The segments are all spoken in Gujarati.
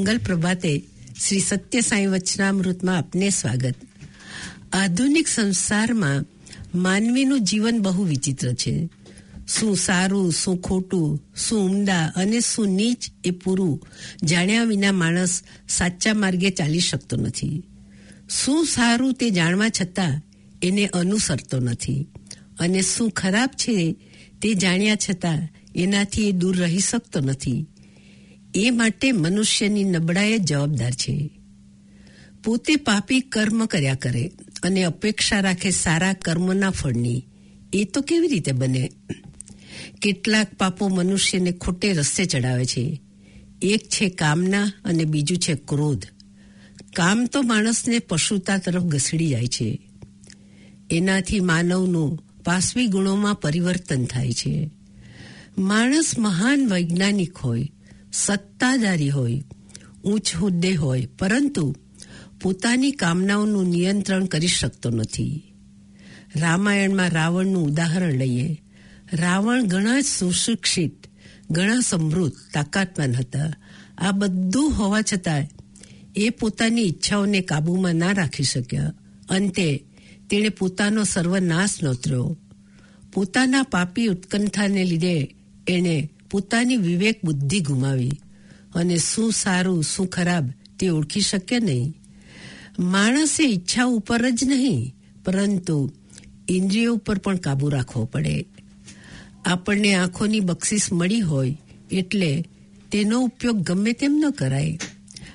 મંગલ પ્રભાતે શ્રી સત્ય સાંઈ વચનામૃતમાં આપને સ્વાગત આધુનિક સંસારમાં માનવીનું જીવન બહુ વિચિત્ર છે શું સારું શું ખોટું શું ઉમદા અને શું નીચ એ પૂરું જાણ્યા વિના માણસ સાચા માર્ગે ચાલી શકતો નથી શું સારું તે જાણવા છતાં એને અનુસરતો નથી અને શું ખરાબ છે તે જાણ્યા છતાં એનાથી એ દૂર રહી શકતો નથી એ માટે મનુષ્યની નબળાઈ જવાબદાર છે. પોતે પાપી કર્મ કર્યા કરે અને અપેક્ષા રાખે સારા કર્મના ફળની. એ તો કેવી રીતે બને? કેટલાક પાપો મનુષ્યને ખોટે રસ્તે ચડાવે છે. એક છે કામના અને બીજું છે ક્રોધ. કામ તો માણસને પશુતા તરફ ઘસડી જાય છે. એનાથી માનવનું પાસવી ગુણોમાં પરિવર્તન થાય છે. માણસ મહાન વૈજ્ઞાનિક હોય સત્તાધારી હોય ઉચ્ચ હોદ્દે હોય, પરંતુ પોતાની કામનાઓનું નિયંત્રણ કરી શકતો નથી. રામાયણમાં રાવણનું ઉદાહરણ લઈએ. રાવણ ઘણા સુશિક્ષિત, ઘણા સમૃદ્ધ, તાકાતવાન હતા. આ બધું હોવા છતાં એ પોતાની ઈચ્છાઓને કાબૂમાં ના રાખી શક્યા. અંતે તેણે પોતાનો સર્વનાશ નોતર્યો. પોતાના પાપી ઉત્કંઠાને લીધે એણે પોતાની વિવેક બુદ્ધિ ગુમાવી અને શું સારું, શું ખરાબ તે ઓળખી શકે નહીં. માણસે ઈચ્છા ઉપર જ નહીં, પરંતુ ઇન્દ્રિયો ઉપર પણ કાબુ રાખવો પડે. આપણને આંખોની બક્ષિસ મળી હોય એટલે તેનો ઉપયોગ ગમે તેમ ન કરાય.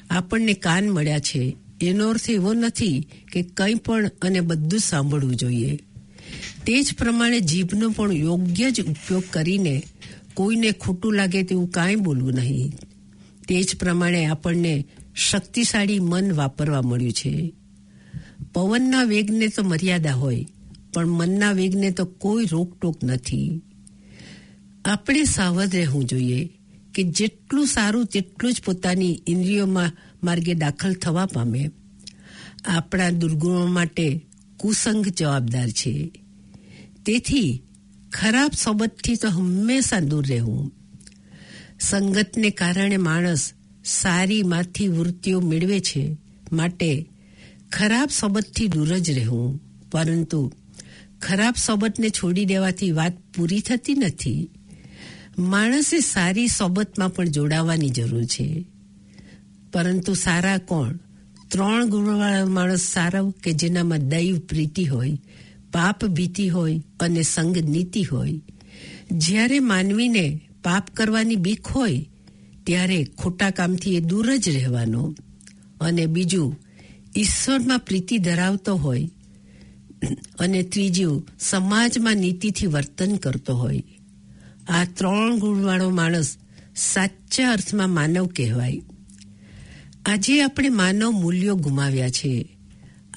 આપણને કાન મળ્યા છે, એનો અર્થ એવો નથી કે કંઈ પણ અને બધું સાંભળવું જોઈએ. તે જ પ્રમાણે જીભનો પણ યોગ્ય જ ઉપયોગ કરીને કોઈને ખોટું લાગે તેવું કાંઈ બોલવું નહીં. તે જ પ્રમાણે આપણને શક્તિશાળી મન વાપરવા મળ્યું છે. પવનના વેગને તો મર્યાદા હોય, પણ મનના વેગને તો કોઈ રોકટોક નથી. આપણે સાવધ રહેવું જોઈએ કે જેટલું સારું તેટલું જ પોતાની ઇન્દ્રિયોમાં માર્ગે દાખલ થવા પામે. આપણા દુર્ગુણો માટે કુસંગ જવાબદાર છે. તેથી ખરાબ સોબતથી તો હંમેશા દૂર રહેવું. સંગતને કારણે માણસ સારી માથી વૃત્તિઓ મેળવે છે માટે ખરાબ સોબતથી દૂર જ રહેવું. પરંતુ ખરાબ સોબતને છોડી દેવાથી વાત પૂરી થતી નથી. માણસે સારી સોબતમાં પણ જોડાવાની જરૂર છે. પરંતુ સારા કોણ? ત્રણ ગુણવાળા માણસ સારા કે જેનામાં દૈવ પ્રીતિ હોય પાપ ભીતિ હોય અને સંગ નીતિ હોય. જ્યારે માનવીને પાપ કરવાની બીક હોય, ત્યારે ખોટા કામથી એ દૂર જ રહેવાનો. અને બીજું, ઈશ્વરમાં પ્રીતિ ધરાવતો હોય અને ત્રીજું, સમાજમાં નીતિથી વર્તન કરતો હોય. આ ત્રણ ગુણવાળો માણસ સાચા અર્થમાં માનવ કહેવાય. આજે આપણે માનવ મૂલ્યો ગુમાવ્યા છે.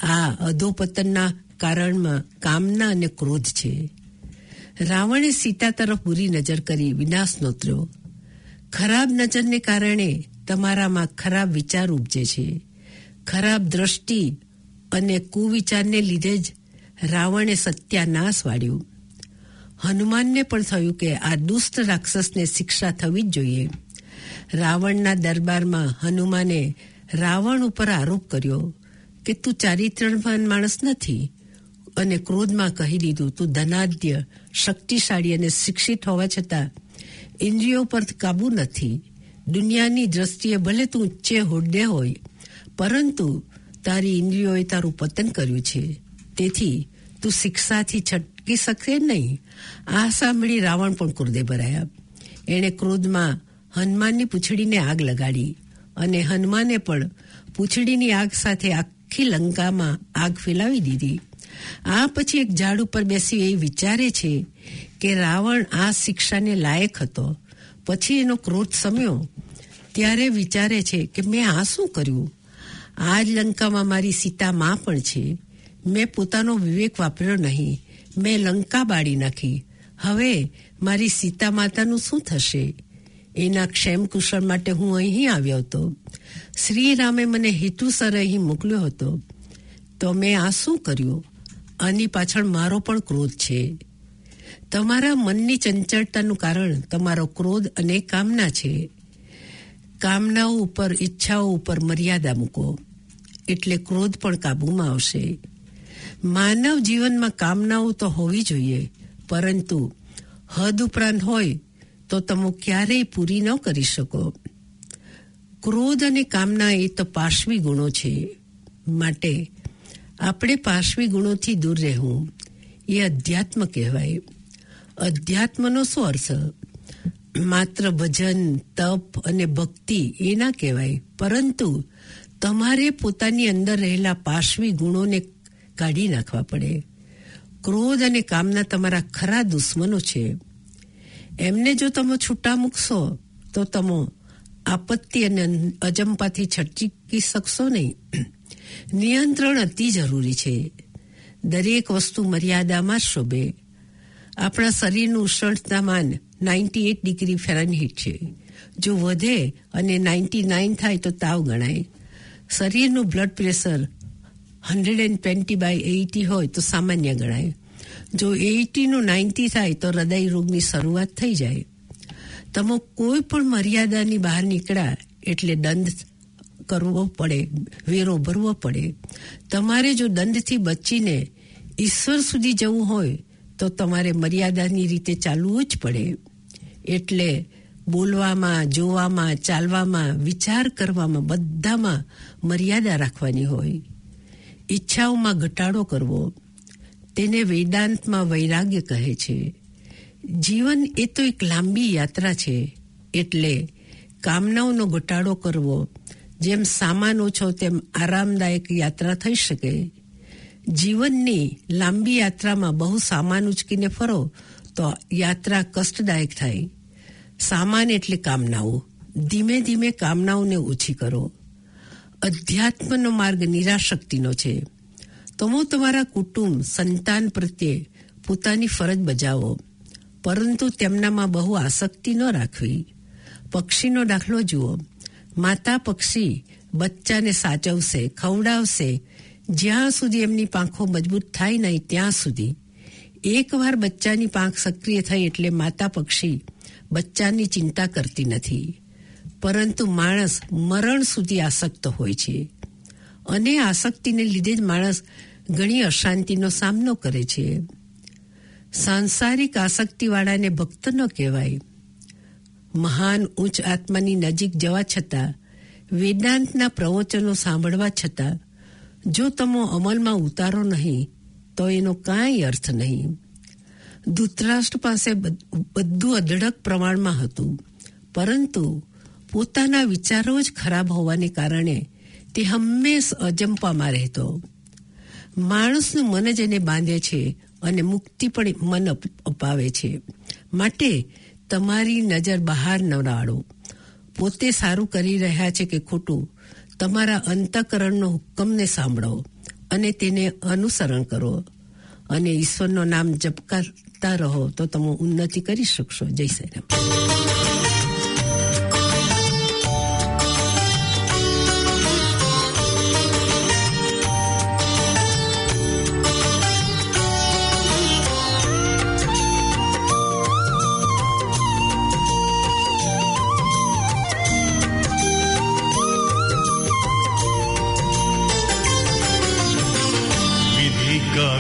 આ અધોપતનના કારણમાં કામના અને ક્રોધ છે. રાવણે સીતા તરફ બુરી નજર કરી વિનાશ નોતર્યો. ખરાબ નજરને કારણે તમારામાં ખરાબ વિચાર ઉપજે છે. ખરાબ દ્રષ્ટિ અને કુવિચારને લીધે જ રાવણે સત્યાનાશ વાળ્યો. હનુમાનને પણ થયું કે આ દુષ્ટ રાક્ષસને શિક્ષા થવી જ જોઈએ. રાવણના દરબારમાં હનુમાને રાવણ ઉપર આરોપ કર્યો કે તું ચારિત્રવાન માણસ નથી. અને ક્રોધમાં કહી દીધું, તું ધનાઢ્ય, શક્તિશાળી અને શિક્ષિત હોવા છતાં ઇન્દ્રિયો પર કાબુ નથી. દુનિયાની દ્રષ્ટિએ ભલે તું ઉચ્ચે હોદ્દે હોય, પરંતુ તારી ઇન્દ્રિયોએ તારું પતન કર્યું છે. તેથી તું શિક્ષાથી છટકી શકશે નહીં. આ સાંભળી રાવણ પણ ક્રોધે ભરાયા. એણે ક્રોધમાં હનુમાનની પૂંછડીને આગ લગાડી અને હનુમાને પણ પૂંછડીની આગ સાથે આખી લંકામાં આગ ફેલાવી દીધી. આ પછી એક ઝાડ ઉપર બેસી એ વિચારે છે કે રાવણ આ શિક્ષાને લાયક હતો. પછી એનો ક્રોધ સમ્યો. ત્યારે વિચારે છે કે મેં આ શું કર્યું? આ જ લંકામાં મારી સીતા માં પણ છે. મેં પોતાનો વિવેક વાપર્યો નહીં. મેં લંકા બાળી નાખી. હવે મારી સીતા માતાનું શું થશે? એના ક્ષેમ કુશળ માટે હું અહીં આવ્યો હતો. શ્રી રામે મને હેતુસર અહીં મોકલ્યો હતો. તો મેં આ શું કર્યું? આની પાછળ મારો પણ ક્રોધ છે. તમારા મનની ચંચળતાનું કારણ તમારો ક્રોધ અને કામના છે. કામનાઓ ઉપર, ઈચ્છાઓ ઉપર મર્યાદા મૂકો. એટલે ક્રોધ પણ કાબૂમાં આવશે. માનવ જીવનમાં કામનાઓ તો હોવી જોઈએ, પરંતુ હદ ઉપરાંત હોય તો તમે ક્યારેય પૂરી ન કરી શકો. ક્રોધ અને કામના એ તો પાર્શ્વી ગુણો છે. માટે આપણે પાર્શ્વી ગુણોથી દૂર રહેવું એ અધ્યાત્મ કહેવાય. અધ્યાત્મનો શું અર્થ? માત્ર ભજન, તપ અને ભક્તિ એ ના કહેવાય. પરંતુ તમારે પોતાની અંદર રહેલા પાર્શ્વી ગુણોને કાઢી નાખવા પડે. ક્રોધ અને કામના તમારા ખરા દુશ્મનો છે. એમને જો તમે છૂટા મૂકશો, તો તમે આપત્તિ અને અજંપાથી છટકી શકશો નહીં. નિયંત્રણ અતિ જરૂરી છે. દરેક વસ્તુ મર્યાદામાં શોભે. આપણા શરીરનું ઉષ્ણતામાન નાઇન્ટી એટ ડિગ્રી ફેરનહીટ છે. જો વધે અને નાઇન્ટી નાઇન થાય તો તાવ ગણાય. શરીરનું blood pressure hundred and twenty by eighty હોય તો સામાન્ય ગણાય. જો એઇટીનું નાઇન્ટી થાય તો હૃદય રોગની શરૂઆત થઈ જાય. તમે કોઈ પણ મર્યાદાની બહાર નીકળ્યા એટલે દંડ કરવો પડે, વેરો ભરવો પડે. તમારે જો દંડથી બચીને ઈશ્વર સુધી જવું હોય, તો તમારે મર્યાદાની રીતે ચાલવું જ પડે. એટલે બોલવામાં, જોવામાં, ચાલવામાં, વિચાર કરવામાં બધામાં મર્યાદા રાખવાની હોય. ઈચ્છાઓમાં ઘટાડો કરવો, તેને વેદાંતમાં વૈરાગ્ય કહે છે. જીવન એ તો એક લાંબી યાત્રા છે, એટલે કામનાઓનો ઘટાડો કરવો જેમ સામાન ઓછો, તેમ આરામદાયક યાત્રા થઈ શકે. જીવનની લાંબી યાત્રામાં બહુ સામાન ઉચકીને ફરો, તો યાત્રા કષ્ટદાયક થાય. સામાન એટલે કામનાઓ. ધીમે ધીમે કામનાઓને ઓછી કરો. અધ્યાત્મનો માર્ગ નિરાશક્તિનો છે. તમે તમારા કુટુંબ, સંતાન પ્રત્યે પોતાની ફરજ બજાવો. પરંતુ તેમનામાં બહુ આસક્તિ ન રાખવી. પક્ષીનો દાખલો જુઓ. માતા પક્ષી બચ્ચાને સાચવશે, ખવડાવશે. જ્યાં સુધી એમની પાંખો મજબૂત થાય નહીં, ત્યાં સુધી. એકવાર બચ્ચાની પાંખ સક્રિય થઈ એટલે માતા પક્ષી બચ્ચાની ચિંતા કરતી નથી. પરંતુ માણસ મરણ સુધી આસક્ત હોય છે. અને આસક્તિને લીધે જ માણસ ઘણી અશાંતિનો સામનો કરે છે. સાંસારિક આસક્તિવાળાને ભક્ત ન કહેવાય. મહાન ઉચ્ચ આત્માની નજીક જવા છતાં, વેદાંતના પ્રવચનો સાંભળવા છતાં, જો તમે અમલમાં ઉતારો નહીં, તો એનો કાંઈ અર્થ નહીં. ધૂતરાષ્ટ્ર પાસે બધું અઢળક પ્રમાણમાં હતું, પરંતુ પોતાના વિચારો જ ખરાબ હોવાને કારણે તે હંમેશ અજંપામાં રહેતો. માણસનું મન જ એને બાંધે છે અને મુક્તિ પણ મન અપાવે છે. માટે તમારી નજર બહાર ન રાડો પોતે સારું કરી રહ્યા છે કે ખોટું, તમારા અંતકરણનો હુકમને સાંભળો અને તેને અનુસરણ કરો. અને ઈશ્વરનું નામ જપકારતા રહો તો તમે ઉન્નતિ કરી શકશો. જય શ્રી રામ.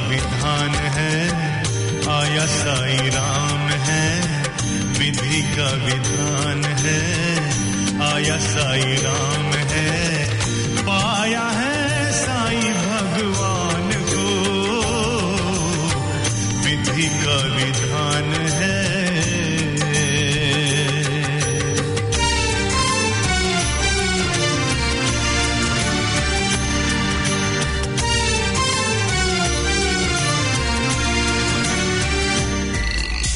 विधान है, आया साई राम है, विधि का विधान है, आया साई राम है, पाया है